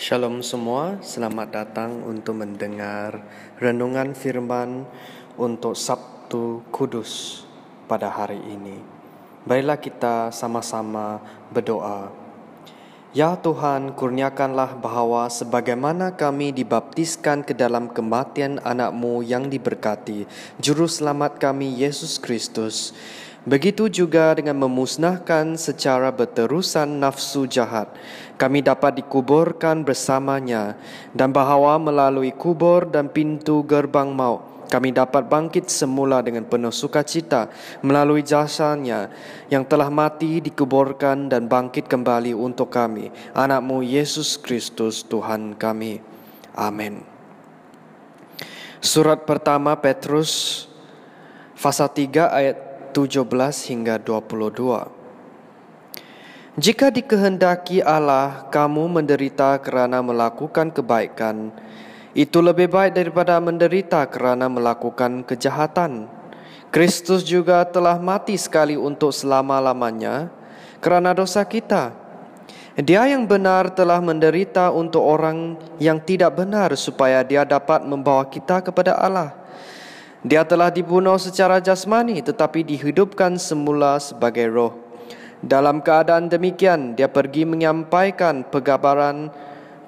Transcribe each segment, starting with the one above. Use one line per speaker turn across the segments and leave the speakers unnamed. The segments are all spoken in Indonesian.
Shalom semua, selamat datang untuk mendengar renungan firman untuk Sabtu Kudus pada hari ini. Baiklah kita sama-sama berdoa. Ya Tuhan, kurniakanlah bahwa sebagaimana kami dibaptiskan ke dalam kematian anakmu yang diberkati, Juru Selamat kami Yesus Kristus, Begitu juga dengan memusnahkan secara berterusan nafsu jahat, kami dapat dikuburkan bersamanya dan bahawa melalui kubur dan pintu gerbang maut, kami dapat bangkit semula dengan penuh sukacita melalui jasanya yang telah mati, dikuburkan dan bangkit kembali untuk kami, anakmu Yesus Kristus Tuhan kami. Amin. Surat pertama Petrus, pasal 3 ayat 17 hingga 22. Jika dikehendaki Allah kamu menderita kerana melakukan kebaikan, itu lebih baik daripada menderita kerana melakukan kejahatan. Kristus juga telah mati sekali untuk selama-lamanya kerana dosa kita. Dia yang benar telah menderita untuk orang yang tidak benar supaya dia dapat membawa kita kepada Allah. Dia telah dibunuh secara jasmani tetapi dihidupkan semula sebagai roh. Dalam keadaan demikian, dia pergi menyampaikan pegabaran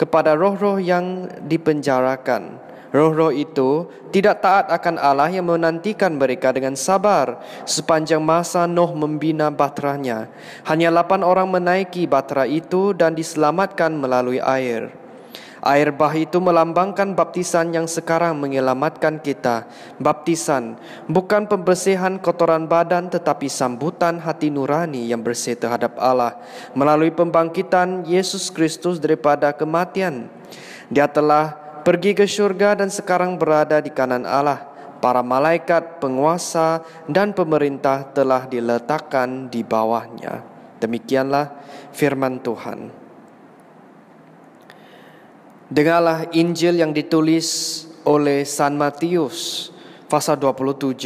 kepada roh-roh yang dipenjarakan. Roh-roh itu tidak taat akan Allah yang menantikan mereka dengan sabar sepanjang masa Nuh membina bateranya. Hanya lapan orang menaiki batera itu dan diselamatkan melalui air. Air bah itu melambangkan baptisan yang sekarang menyelamatkan kita. Baptisan bukan pembersihan kotoran badan tetapi sambutan hati nurani yang bersih terhadap Allah melalui pembangkitan Yesus Kristus daripada kematian. Dia telah pergi ke surga dan sekarang berada di kanan Allah. Para malaikat, penguasa dan pemerintah telah diletakkan di bawahnya. Demikianlah firman Tuhan. Dengarlah Injil yang ditulis oleh San Matius pasal 27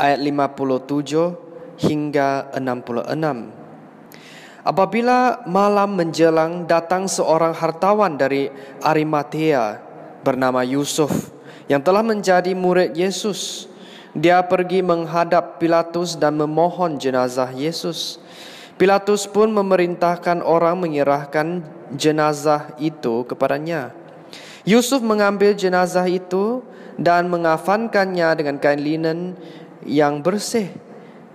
ayat 57 hingga 66. Apabila malam menjelang datang seorang hartawan dari Arimatea bernama Yusuf yang telah menjadi murid Yesus. Dia pergi menghadap Pilatus dan memohon jenazah Yesus. Pilatus pun memerintahkan orang menyerahkan jenazah itu kepadanya. Yusuf mengambil jenazah itu dan mengafankannya dengan kain linen yang bersih.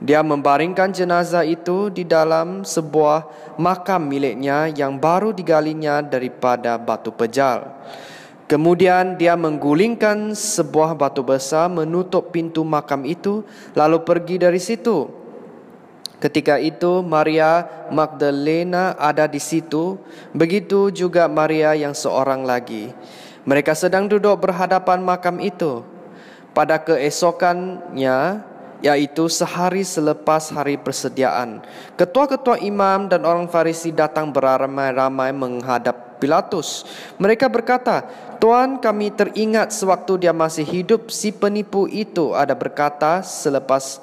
Dia membaringkan jenazah itu di dalam sebuah makam miliknya yang baru digalinya daripada batu pejal. Kemudian dia menggulingkan sebuah batu besar menutup pintu makam itu lalu pergi dari situ. Ketika itu Maria Magdalena ada di situ, begitu juga Maria yang seorang lagi. Mereka sedang duduk berhadapan makam itu. Pada keesokannya, yaitu sehari selepas hari persediaan, ketua-ketua imam dan orang Farisi datang beramai-ramai menghadap Pilatus. Mereka berkata, Tuan kami teringat sewaktu dia masih hidup si penipu itu ada berkata selepas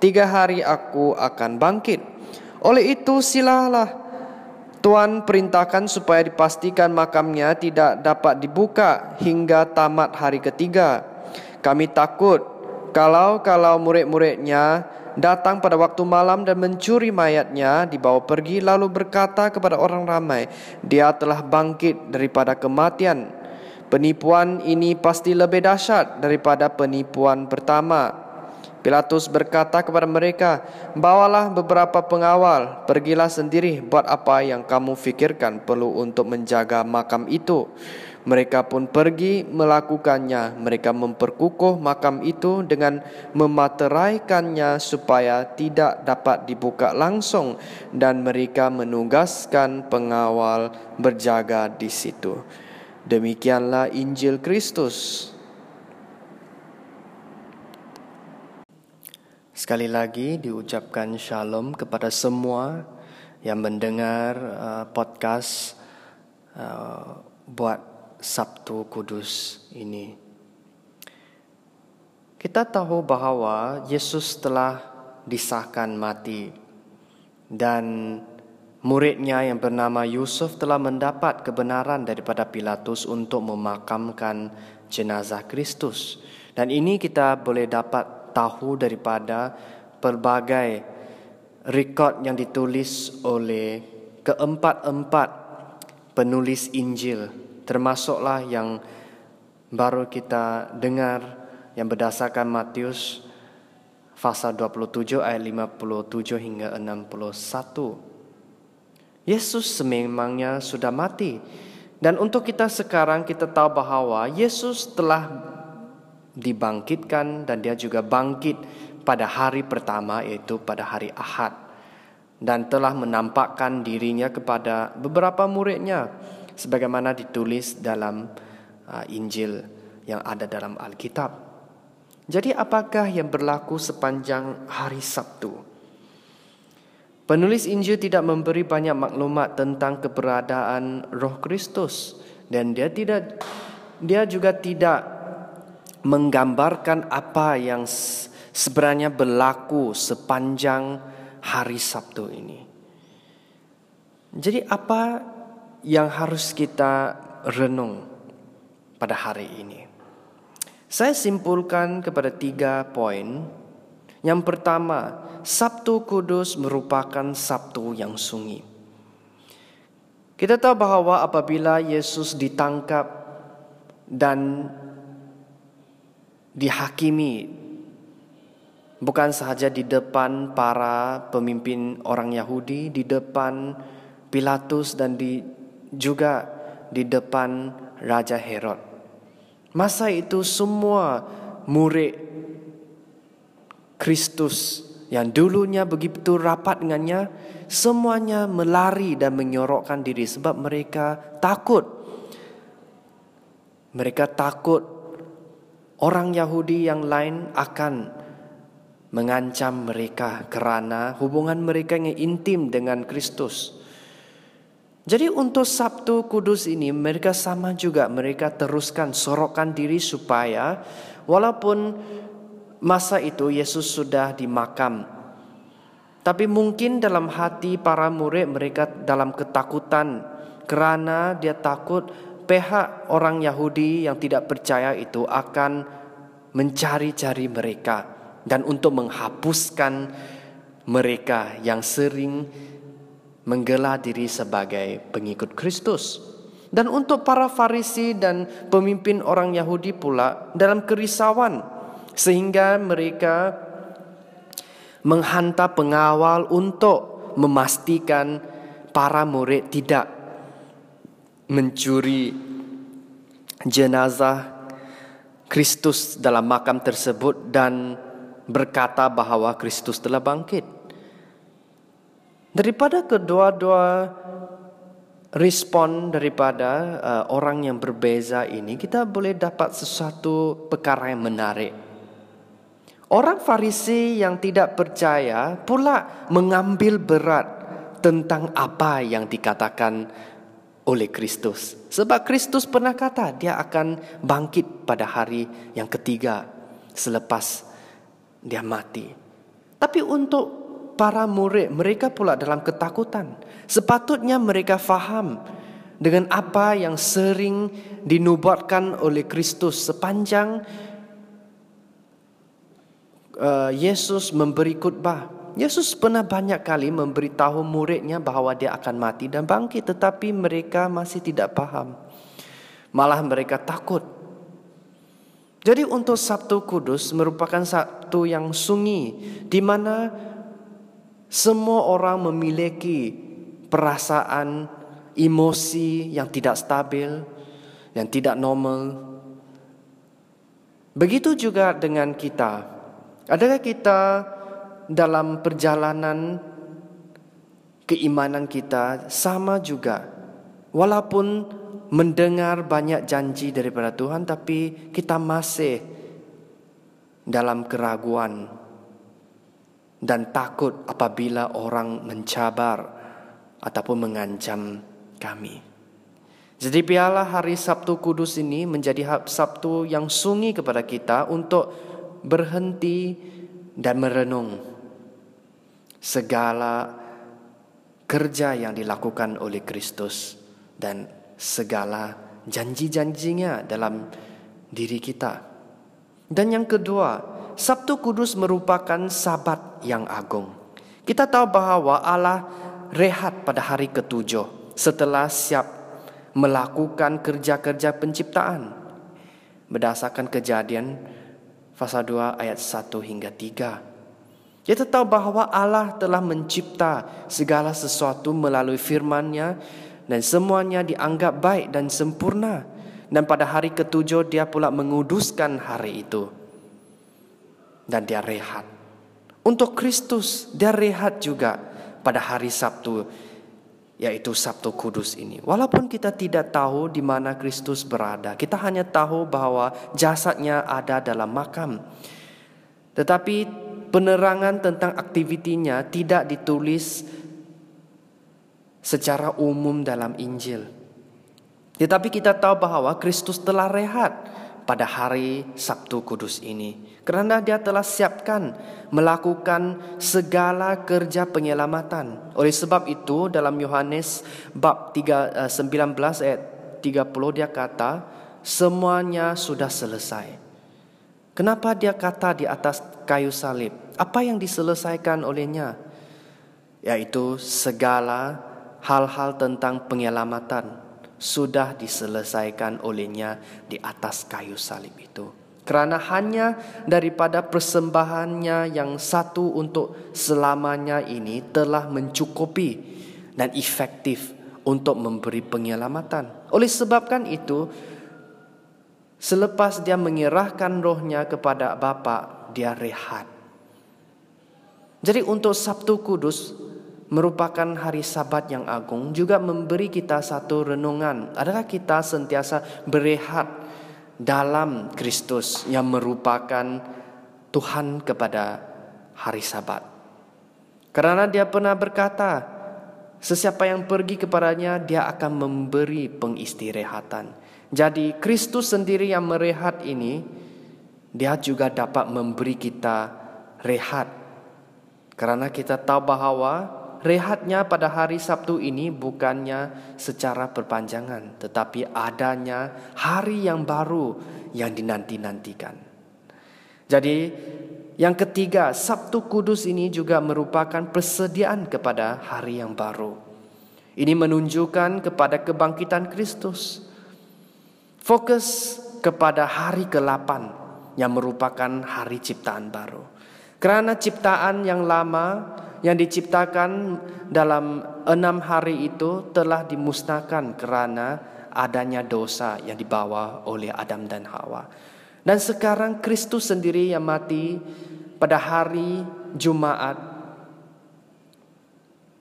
tiga hari aku akan bangkit. Oleh itu silalah Tuhan perintahkan supaya dipastikan makamnya tidak dapat dibuka hingga tamat hari ketiga. Kami takut kalau-kalau murid-muridnya datang pada waktu malam dan mencuri mayatnya dibawa pergi lalu berkata kepada orang ramai, dia telah bangkit daripada kematian. Penipuan ini pasti lebih dahsyat daripada penipuan pertama. Pilatus berkata kepada mereka, "Bawalah beberapa pengawal, pergilah sendiri buat apa yang kamu fikirkan perlu untuk menjaga makam itu." Mereka pun pergi melakukannya. Mereka memperkukuh makam itu dengan memateraikannya supaya tidak dapat dibuka langsung dan mereka menugaskan pengawal berjaga di situ. Demikianlah Injil Kristus. Sekali lagi diucapkan shalom kepada semua yang mendengar uh, podcast uh, buat Sabtu Kudus ini. Kita tahu bahwa Yesus telah disahkan mati dan muridnya yang bernama Yusuf telah mendapat kebenaran daripada Pilatus untuk memakamkan jenazah Kristus. Dan ini kita boleh dapat tahu daripada pelbagai rekod yang ditulis oleh keempat-empat penulis Injil, termasuklah yang baru kita dengar yang berdasarkan Matius pasal 27 ayat 57 hingga 61. Yesus sememangnya sudah mati. Dan untuk kita sekarang kita tahu bahwa Yesus telah dibangkitkan dan dia juga bangkit pada hari pertama yaitu pada hari Ahad dan telah menampakkan dirinya kepada beberapa muridnya sebagaimana ditulis dalam uh, Injil yang ada dalam Alkitab. Jadi apakah yang berlaku sepanjang hari Sabtu? Penulis Injil tidak memberi banyak maklumat tentang keberadaan Roh Kristus dan dia tidak dia juga tidak menggambarkan apa yang sebenarnya berlaku sepanjang hari Sabtu ini. Jadi apa yang harus kita renung pada hari ini? Saya simpulkan kepada tiga poin. Yang pertama, Sabtu Kudus merupakan Sabtu yang sunyi. Kita tahu bahwa apabila Yesus ditangkap dan dihakimi bukan sahaja di depan para pemimpin orang Yahudi, di depan Pilatus dan di juga di depan Raja Herod. Masa itu semua murid Kristus yang dulunya begitu rapat dengannya, semuanya melari dan menyorokkan diri sebab mereka takut. Mereka takut orang Yahudi yang lain akan mengancam mereka kerana hubungan mereka yang intim dengan Kristus. Jadi untuk Sabtu Kudus ini mereka sama juga mereka teruskan sorokkan diri supaya walaupun masa itu Yesus sudah dimakam. Tapi mungkin dalam hati para murid mereka dalam ketakutan kerana dia takut pihak orang Yahudi yang tidak percaya itu akan mencari-cari mereka dan untuk menghapuskan mereka yang sering menggelar diri sebagai pengikut Kristus. Dan untuk para Farisi dan pemimpin orang Yahudi pula dalam kerisauan sehingga mereka menghantar pengawal untuk memastikan para murid tidak mencuri jenazah Kristus dalam makam tersebut dan berkata bahawa Kristus telah bangkit. Daripada kedua-dua respon daripada uh, orang yang berbeza ini, kita boleh dapat sesuatu perkara yang menarik. Orang Farisi yang tidak percaya pula mengambil berat tentang apa yang dikatakan oleh Kristus. Sebab Kristus pernah kata dia akan bangkit pada hari yang ketiga selepas dia mati. Tapi untuk para murid, mereka pula dalam ketakutan. Sepatutnya mereka faham dengan apa yang sering dinubuatkan oleh Kristus sepanjang uh, Yesus memberi khutbah. Yesus pernah banyak kali memberitahu muridnya bahawa dia akan mati dan bangkit tetapi mereka masih tidak paham. Malah mereka takut. Jadi untuk Sabtu Kudus merupakan Sabtu yang sunyi di mana semua orang memiliki perasaan emosi yang tidak stabil, yang tidak normal. Begitu juga dengan kita. Adakah kita dalam perjalanan keimanan kita sama juga walaupun mendengar banyak janji daripada Tuhan tapi kita masih dalam keraguan dan takut apabila orang mencabar ataupun mengancam kami. Jadi biarlah hari Sabtu Kudus ini menjadi Sabtu yang sunyi kepada kita untuk berhenti dan merenung segala kerja yang dilakukan oleh Kristus dan segala janji-janjinya dalam diri kita. Dan yang kedua, Sabtu Kudus merupakan sabat yang agung. Kita tahu bahwa Allah rehat pada hari ketujuh setelah siap melakukan kerja-kerja penciptaan. Berdasarkan kejadian pasal 2 ayat 1 hingga 3. Kita tahu bahwa Allah telah mencipta segala sesuatu melalui firman-Nya dan semuanya dianggap baik dan sempurna. Dan pada hari ketujuh dia pula menguduskan hari itu. Dan dia rehat. Untuk Kristus dia rehat juga pada hari Sabtu yaitu Sabtu Kudus ini. Walaupun kita tidak tahu di mana Kristus berada, kita hanya tahu bahwa jasadnya ada dalam makam. Tetapi penerangan tentang aktivitinya tidak ditulis secara umum dalam Injil. Tetapi kita tahu bahwa Kristus telah rehat pada hari Sabtu Kudus ini. Kerana dia telah siapkan melakukan segala kerja penyelamatan. Oleh sebab itu dalam Yohanes bab 3, 19 eh, ayat 30 dia kata semuanya sudah selesai. Kenapa dia kata di atas kayu salib? Apa yang diselesaikan olehnya? Yaitu segala hal-hal tentang penyelamatan sudah diselesaikan olehnya di atas kayu salib itu. Kerana hanya daripada persembahannya yang satu untuk selamanya ini telah mencukupi dan efektif untuk memberi penyelamatan. Oleh sebabkan itu, selepas dia menyerahkan rohnya kepada Bapa, dia rehat. Jadi untuk Sabtu Kudus merupakan hari sabat yang agung juga memberi kita satu renungan. Adakah kita sentiasa berehat dalam Kristus yang merupakan Tuhan kepada hari Sabat. Karena dia pernah berkata, sesiapa yang pergi kepadanya dia akan memberi pengistirahatan. Jadi Kristus sendiri yang merehat ini dia juga dapat memberi kita rehat. Karena kita tahu bahwa rehatnya pada hari Sabtu ini bukannya secara perpanjangan, tetapi adanya hari yang baru yang dinanti-nantikan. Jadi, yang ketiga, Sabtu Kudus ini juga merupakan persediaan kepada hari yang baru. Ini menunjukkan kepada kebangkitan Kristus. Fokus kepada hari ke-8 yang merupakan hari ciptaan baru. Kerana ciptaan yang lama yang diciptakan dalam enam hari itu telah dimusnahkan kerana adanya dosa yang dibawa oleh Adam dan Hawa. Dan sekarang Kristus sendiri yang mati pada hari Jumaat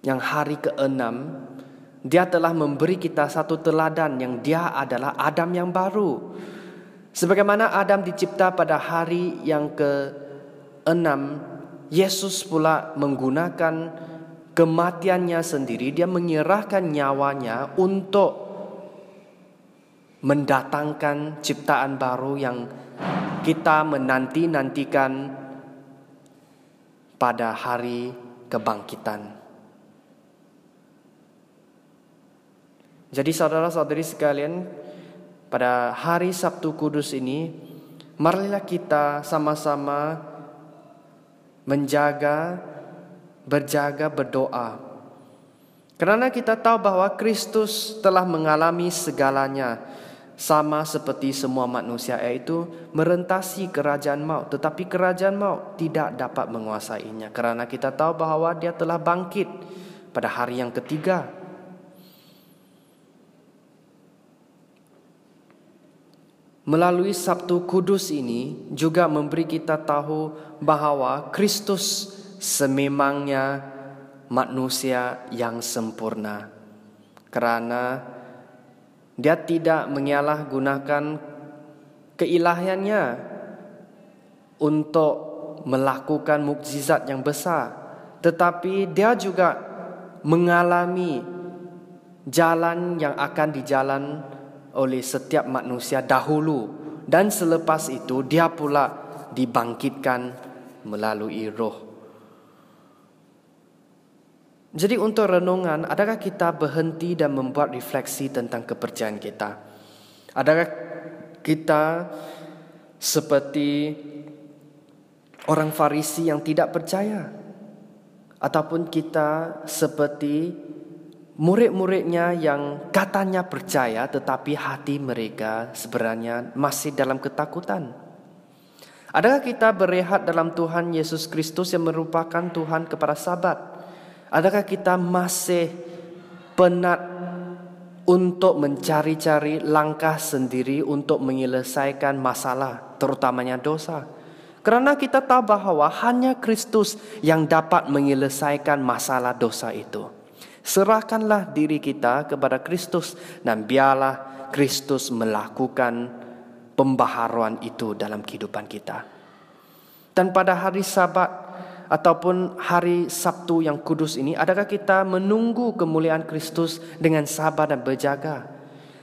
yang hari keenam dia telah memberi kita satu teladan yang dia adalah Adam yang baru. Sebagaimana Adam dicipta pada hari yang keenam Yesus pula menggunakan kematiannya sendiri, dia menyerahkan nyawanya untuk mendatangkan ciptaan baru yang kita menanti-nantikan pada hari kebangkitan. Jadi saudara-saudari sekalian, pada hari Sabtu Kudus ini, marilah kita sama-sama menjaga, berjaga, berdoa. Karena kita tahu bahwa Kristus telah mengalami segalanya sama seperti semua manusia yaitu merentasi kerajaan maut. Tetapi kerajaan maut tidak dapat menguasainya. Karena kita tahu bahwa dia telah bangkit pada hari yang ketiga Melalui Sabtu Kudus ini juga memberi kita tahu bahwa Kristus sememangnya manusia yang sempurna. Kerana dia tidak menyalahgunakan keilahiannya untuk melakukan mukjizat yang besar, tetapi dia juga mengalami jalan yang akan dijalan oleh setiap manusia dahulu dan selepas itu dia pula dibangkitkan melalui roh. Jadi untuk renungan, adakah kita berhenti dan membuat refleksi tentang kepercayaan kita? Adakah kita seperti orang Farisi yang tidak percaya? Ataupun kita seperti murid-muridnya yang katanya percaya tetapi hati mereka sebenarnya masih dalam ketakutan? Adakah kita berehat dalam Tuhan Yesus Kristus yang merupakan Tuhan kepada sahabat? Adakah kita masih penat untuk mencari-cari langkah sendiri untuk menyelesaikan masalah, terutamanya dosa? Karena kita tahu bahwa hanya Kristus yang dapat menyelesaikan masalah dosa itu. Serahkanlah diri kita kepada Kristus dan biarlah Kristus melakukan pembaharuan itu dalam kehidupan kita. Dan pada hari Sabat ataupun hari Sabtu yang kudus ini, adakah kita menunggu kemuliaan Kristus dengan sabar dan berjaga?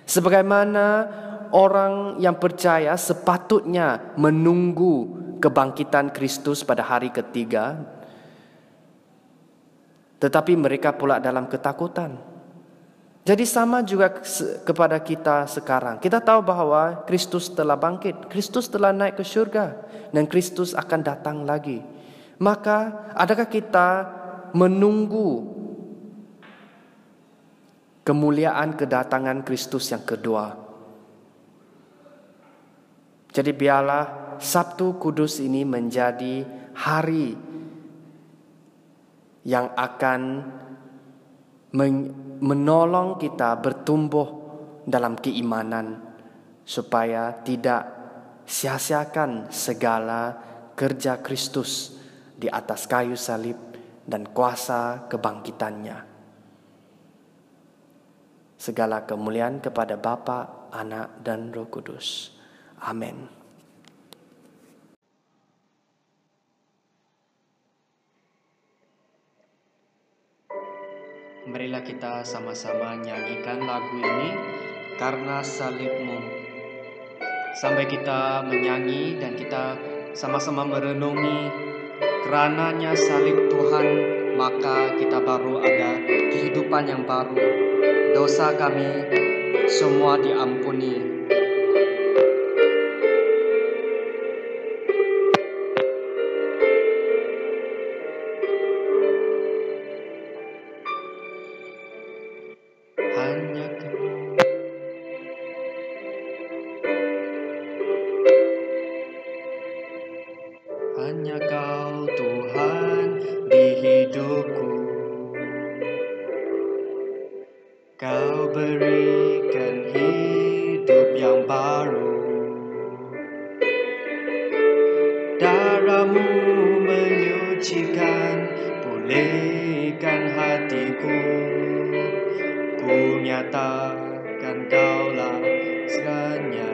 Sebagaimana orang yang percaya sepatutnya menunggu kebangkitan Kristus pada hari ketiga, tetapi mereka pula dalam ketakutan. Jadi sama juga kepada kita sekarang. Kita tahu bahwa Kristus telah bangkit, Kristus telah naik ke surga dan Kristus akan datang lagi. Maka adakah kita menunggu kemuliaan kedatangan Kristus yang kedua? Jadi biarlah Sabtu Kudus ini menjadi hari yang akan menolong kita bertumbuh dalam keimanan supaya tidak sia-siakan segala kerja Kristus di atas kayu salib dan kuasa kebangkitannya. Segala kemuliaan kepada Bapa, Anak, dan Roh Kudus. Amin. Marilah kita sama-sama nyanyikan lagu ini karena salibmu. Sampai kita menyanyi dan kita sama-sama merenungi Kerananya salib Tuhan, maka kita baru ada kehidupan yang baru. Dosa kami semua diampuni. kamu menyucikan Pulihkan hatiku. Ku nyatakan kaulah Tuhannya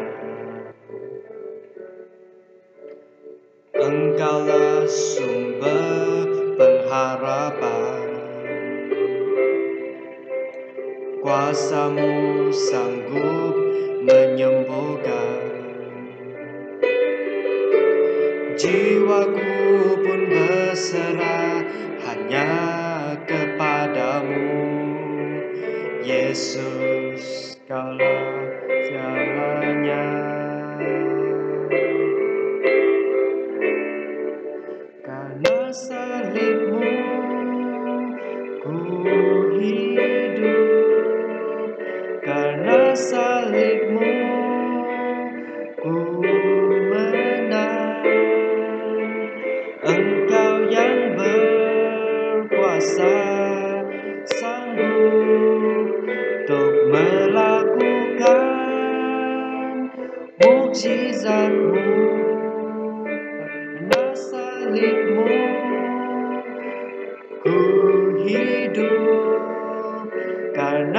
Engkaulah sumber pengharapan. Kuasamu sanggup menyembuhkan jiwaku pun berserah hanya kepadamu, Yesus, kalau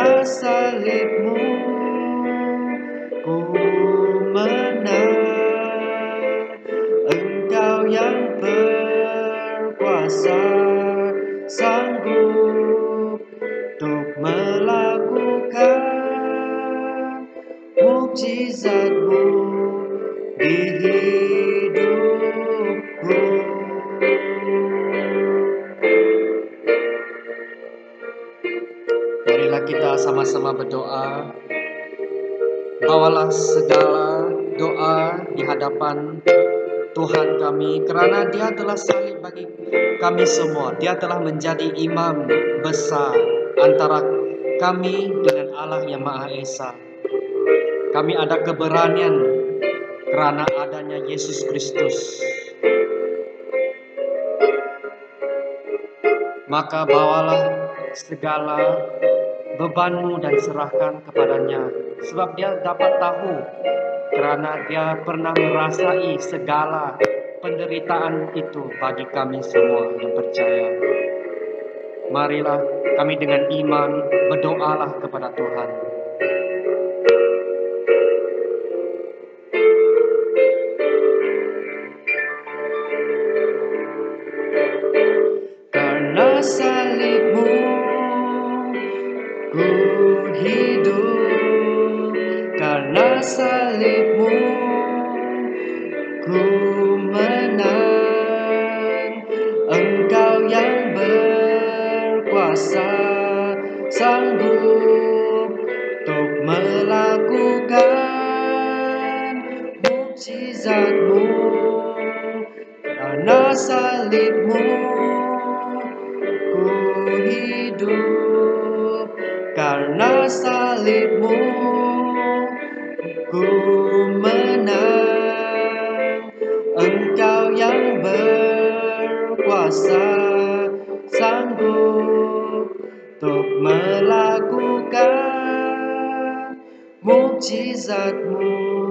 bersalibmu sama-sama berdoa. Bawalah segala doa di hadapan Tuhan kami karena dia telah salib bagi kami semua. Dia telah menjadi imam besar antara kami dengan Allah yang Maha Esa. Kami ada keberanian karena adanya Yesus Kristus. Maka bawalah segala bebanmu dan serahkan kepadanya sebab dia dapat tahu karena dia pernah merasai segala penderitaan itu bagi kami semua yang percaya. Marilah kami dengan iman berdoalah kepada Tuhan. Kuasa sanggup untuk melakukan mukjizatmu